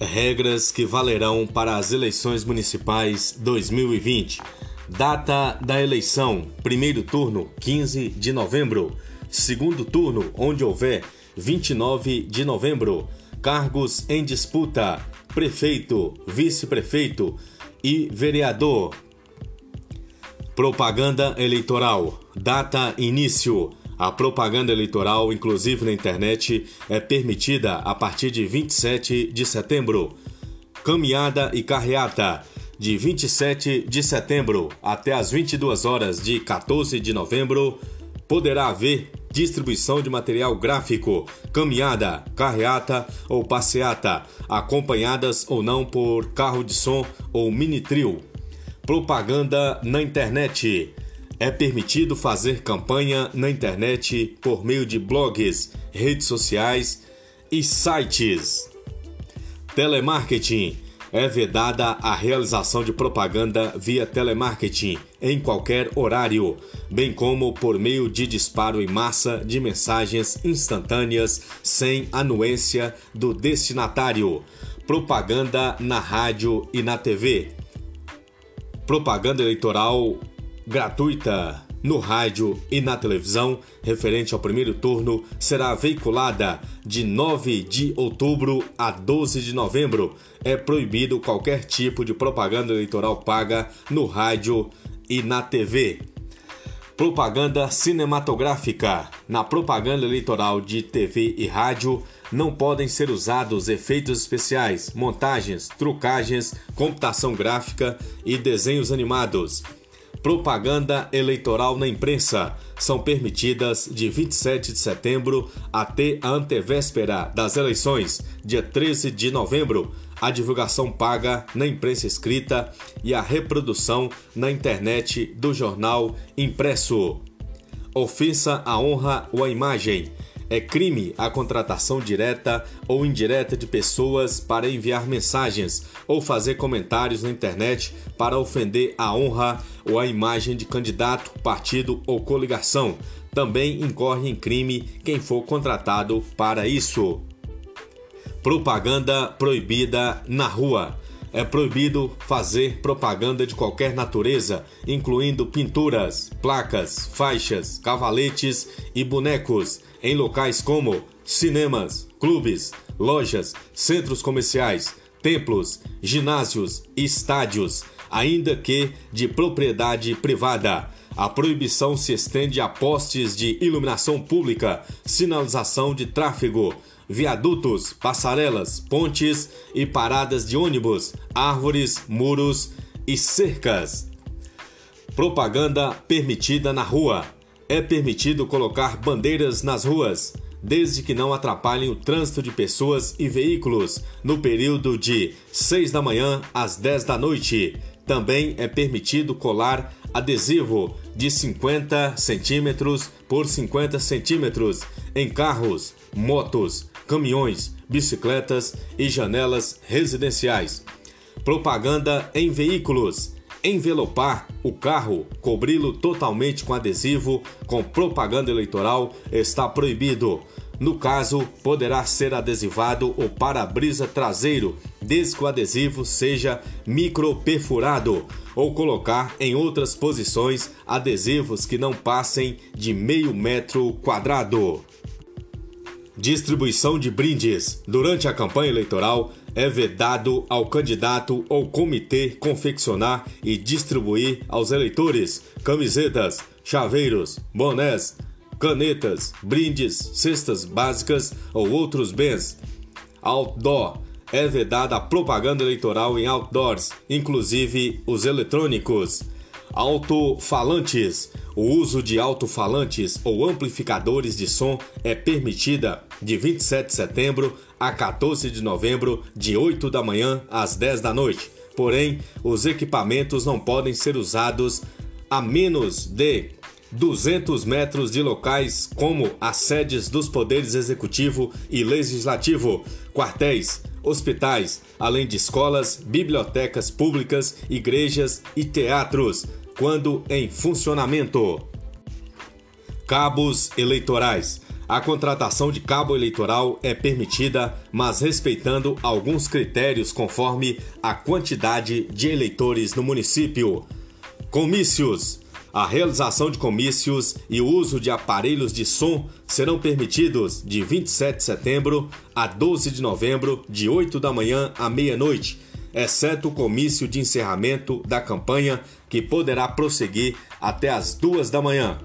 Regras que valerão para as eleições municipais 2020. Data da eleição: primeiro turno, 15 de novembro. Segundo turno, onde houver, 29 de novembro. Cargos em disputa: prefeito, vice-prefeito e vereador. Propaganda eleitoral. Data início. A propaganda eleitoral, inclusive na internet, é permitida a partir de 27 de setembro. Caminhada e carreata. De 27 de setembro até as 22 horas de 14 de novembro, poderá haver distribuição de material gráfico, caminhada, carreata ou passeata, acompanhadas ou não por carro de som ou mini trio. Propaganda na internet. É permitido fazer campanha na internet por meio de blogs, redes sociais e sites. Telemarketing. É vedada a realização de propaganda via telemarketing em qualquer horário, bem como por meio de disparo em massa de mensagens instantâneas sem anuência do destinatário. Propaganda na rádio e na TV. Propaganda eleitoral gratuita no rádio e na televisão, referente ao primeiro turno, será veiculada de 9 de outubro a 12 de novembro. É proibido qualquer tipo de propaganda eleitoral paga no rádio e na TV. Propaganda cinematográfica. Na propaganda eleitoral de TV e rádio não podem ser usados efeitos especiais, montagens, trucagens, computação gráfica e desenhos animados. Propaganda eleitoral na imprensa são permitidas de 27 de setembro até a antevéspera das eleições, dia 13 de novembro. A divulgação paga na imprensa escrita e a reprodução na internet do jornal impresso. Ofensa à honra ou à imagem é crime a contratação direta ou indireta de pessoas para enviar mensagens ou fazer comentários na internet para ofender a honra ou a imagem de candidato, partido ou coligação. Também incorre em crime quem for contratado para isso. Propaganda proibida na rua. É proibido fazer propaganda de qualquer natureza, incluindo pinturas, placas, faixas, cavaletes e bonecos, em locais como cinemas, clubes, lojas, centros comerciais, templos, ginásios e estádios, ainda que de propriedade privada. A proibição se estende a postes de iluminação pública, sinalização de tráfego, viadutos, passarelas, pontes e paradas de ônibus, árvores, muros e cercas. Propaganda permitida na rua. É permitido colocar bandeiras nas ruas, desde que não atrapalhem o trânsito de pessoas e veículos no período de 6 da manhã às 10 da noite. Também é permitido colar adesivo de 50 centímetros por 50 centímetros em carros, motos, caminhões, bicicletas e janelas residenciais. Propaganda em veículos. Envelopar o carro, cobri-lo totalmente com adesivo com propaganda eleitoral está proibido. No caso, poderá ser adesivado o para-brisa traseiro, desde que o adesivo seja microperfurado, ou colocar em outras posições adesivos que não passem de meio metro quadrado. Distribuição de brindes. Durante a campanha eleitoral, é vedado ao candidato ou comitê confeccionar e distribuir aos eleitores camisetas, chaveiros, bonés, canetas, brindes, cestas básicas ou outros bens. Outdoor. É vedada a propaganda eleitoral em outdoors, inclusive os eletrônicos. Alto-falantes. O uso de alto-falantes ou amplificadores de som é permitida de 27 de setembro a 14 de novembro, de 8 da manhã às 10 da noite. Porém, os equipamentos não podem ser usados a menos de 200 metros de locais como as sedes dos poderes executivo e legislativo, quartéis, hospitais, além de escolas, bibliotecas públicas, igrejas e teatros, quando em funcionamento. Cabos eleitorais. A contratação de cabo eleitoral é permitida, mas respeitando alguns critérios conforme a quantidade de eleitores no município. Comícios. A realização de comícios e o uso de aparelhos de som serão permitidos de 27 de setembro a 12 de novembro, de 8 da manhã à meia-noite, exceto o comício de encerramento da campanha, que poderá prosseguir até as 2 da manhã.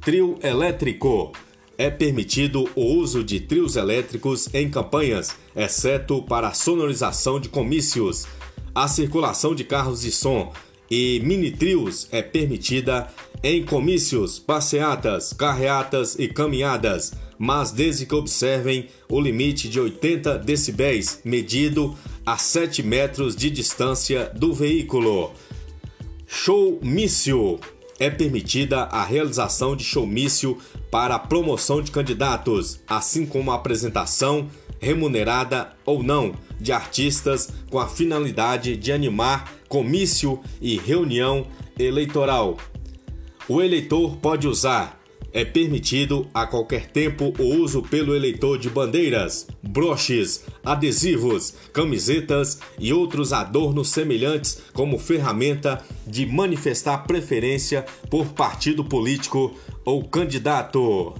Trio elétrico é permitido o uso de trios elétricos em campanhas, exceto para a sonorização de comícios. A circulação de carros de som e mini-trios é permitida em comícios, passeatas, carreatas e caminhadas, mas desde que observem o limite de 80 decibéis medido a 7 metros de distância do veículo. Show mício é permitida a realização de showmício para a promoção de candidatos, assim como a apresentação, remunerada ou não, de artistas com a finalidade de animar comício e reunião eleitoral. O eleitor pode usar é permitido a qualquer tempo o uso pelo eleitor de bandeiras, broches, adesivos, camisetas e outros adornos semelhantes como ferramenta de manifestar preferência por partido político ou candidato.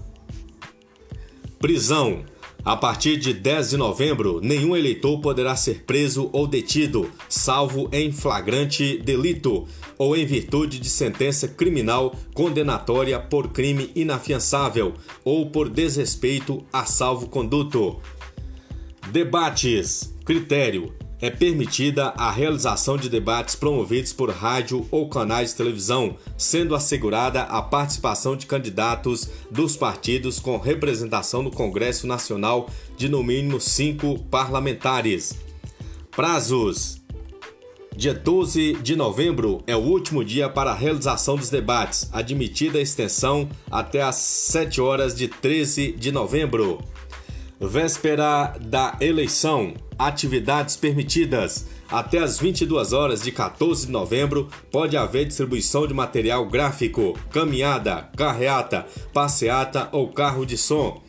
Prisão. A partir de 10 de novembro, nenhum eleitor poderá ser preso ou detido, salvo em flagrante delito ou em virtude de sentença criminal condenatória por crime inafiançável ou por desrespeito a salvo-conduto. Debates. Critério: é permitida a realização de debates promovidos por rádio ou canais de televisão, sendo assegurada a participação de candidatos dos partidos com representação no Congresso Nacional de no mínimo cinco parlamentares. Prazos: Dia 12 de novembro é o último dia para a realização dos debates, admitida a extensão até às 7 horas de 13 de novembro. Véspera da eleição. Atividades permitidas. Até às 22 horas de 14 de novembro pode haver distribuição de material gráfico, caminhada, carreata, passeata ou carro de som.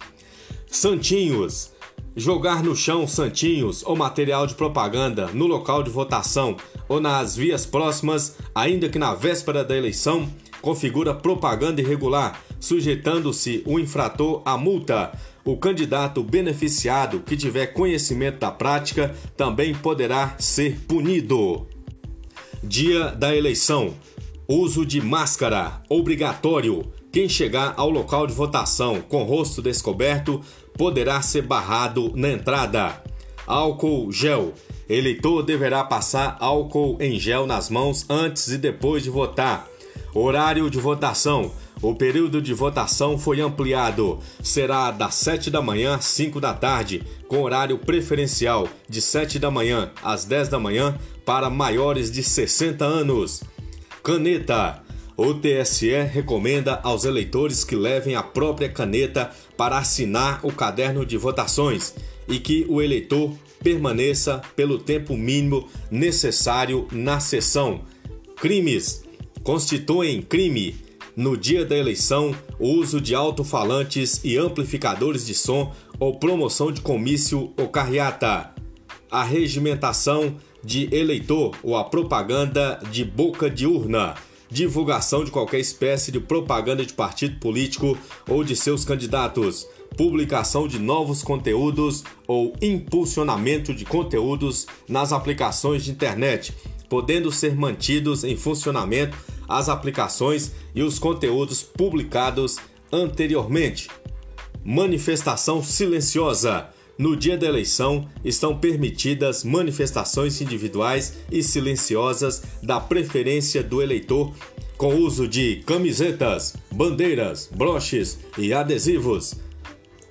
Santinhos. Jogar no chão santinhos ou material de propaganda no local de votação ou nas vias próximas, ainda que na véspera da eleição, configura propaganda irregular, sujeitando-se o infrator à multa o candidato beneficiado que tiver conhecimento da prática também poderá ser punido. Dia da eleição. Uso de máscara obrigatório. Quem chegar ao local de votação com rosto descoberto poderá ser barrado na entrada. Álcool gel. Eleitor deverá passar álcool em gel nas mãos antes e depois de votar. Horário de votação o período de votação foi ampliado. Será das 7 da manhã às 5 da tarde, com horário preferencial de 7 da manhã às 10 da manhã para maiores de 60 anos. Caneta. O TSE recomenda aos eleitores que levem a própria caneta para assinar o caderno de votações e que o eleitor permaneça pelo tempo mínimo necessário na sessão. Crimes constituem crime no dia da eleição, o uso de alto-falantes e amplificadores de som ou promoção de comício ou carreata. A regimentação de eleitor ou a propaganda de boca de urna. Divulgação de qualquer espécie de propaganda de partido político ou de seus candidatos. Publicação de novos conteúdos ou impulsionamento de conteúdos nas aplicações de internet, podendo ser mantidos em funcionamento as aplicações e os conteúdos publicados anteriormente. Manifestação silenciosa. No dia da eleição, estão permitidas manifestações individuais e silenciosas da preferência do eleitor, com uso de camisetas, bandeiras, broches e adesivos.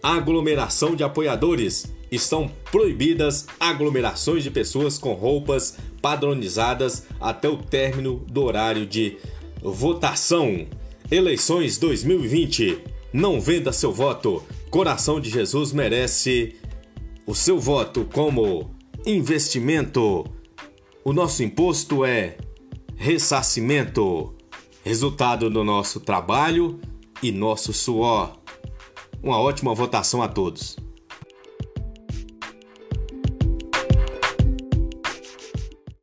Aglomeração de apoiadores. Estão proibidas aglomerações de pessoas com roupas padronizadas até o término do horário de votação. Eleições 2020. Não venda seu voto. Coração de Jesus merece o seu voto como investimento. O nosso imposto é ressarcimento, resultado do nosso trabalho e nosso suor. Uma ótima votação a todos.